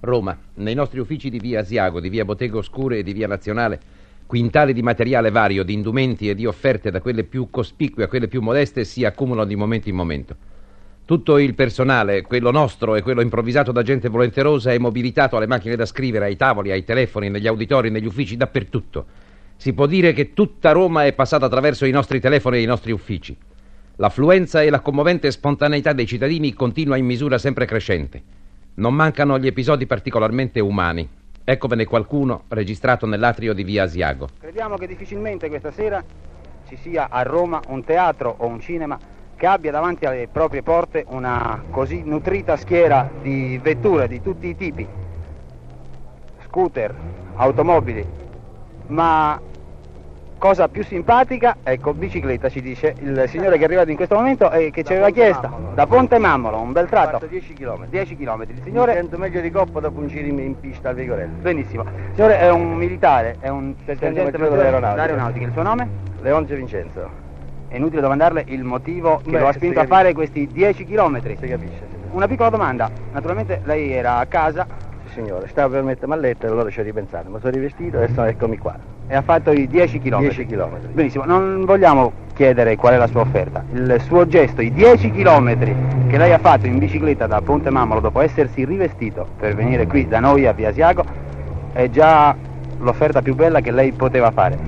Roma, nei nostri uffici di via Asiago, di via Bottega Oscure e di via Nazionale, quintali di materiale vario, di indumenti e di offerte da quelle più cospicue a quelle più modeste si accumulano di momento in momento. Tutto il personale, quello nostro e quello improvvisato da gente volenterosa, è mobilitato alle macchine da scrivere, ai tavoli, ai telefoni, negli auditori, negli uffici, dappertutto. Si può dire che tutta Roma è passata attraverso i nostri telefoni e i nostri uffici. L'affluenza e la commovente spontaneità dei cittadini continua in misura sempre crescente. Non mancano gli episodi particolarmente umani. Eccovene qualcuno registrato nell'atrio di via Asiago. Crediamo che difficilmente questa sera ci sia a Roma un teatro o un cinema che abbia davanti alle proprie porte una così nutrita schiera di vetture di tutti i tipi, scooter, automobili, ma cosa più simpatica, ecco, bicicletta ci dice il signore che è arrivato in questo momento e che ci aveva chiesto da Ponte Mammolo, un bel tratto. 10 km. 10 km. Il signore... Mi sento meglio di coppa dopo un giro in, pista al Vigorello. Benissimo. Il signore è un militare, è un sergente maggiore dell'aeronautica. Il suo nome? Leonzio Vincenzo. È inutile domandarle il motivo che Beh, lo ha spinto a fare questi 10 km. Si capisce? Una piccola domanda. Naturalmente lei era a casa signore. Stavo per mettere malletta e allora ci ho ripensato. Mi sono rivestito e adesso eccomi qua. e ha fatto i 10 km. 10 chilometri. Benissimo, non vogliamo chiedere qual è la sua offerta. Il suo gesto, i 10 km che lei ha fatto in bicicletta da Ponte Mammolo dopo essersi rivestito per venire qui da noi a Via Asiago è già l'offerta più bella che lei poteva fare.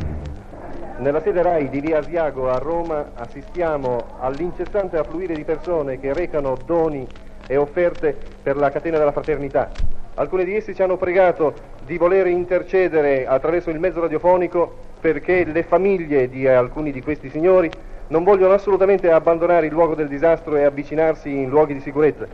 Nella sede RAI di Via Asiago a Roma assistiamo all'incessante affluire di persone che recano doni e offerte per la catena della fraternità. Alcuni di essi ci hanno pregato di voler intercedere attraverso il mezzo radiofonico perché le famiglie di alcuni di questi signori non vogliono assolutamente abbandonare il luogo del disastro e avvicinarsi in luoghi di sicurezza.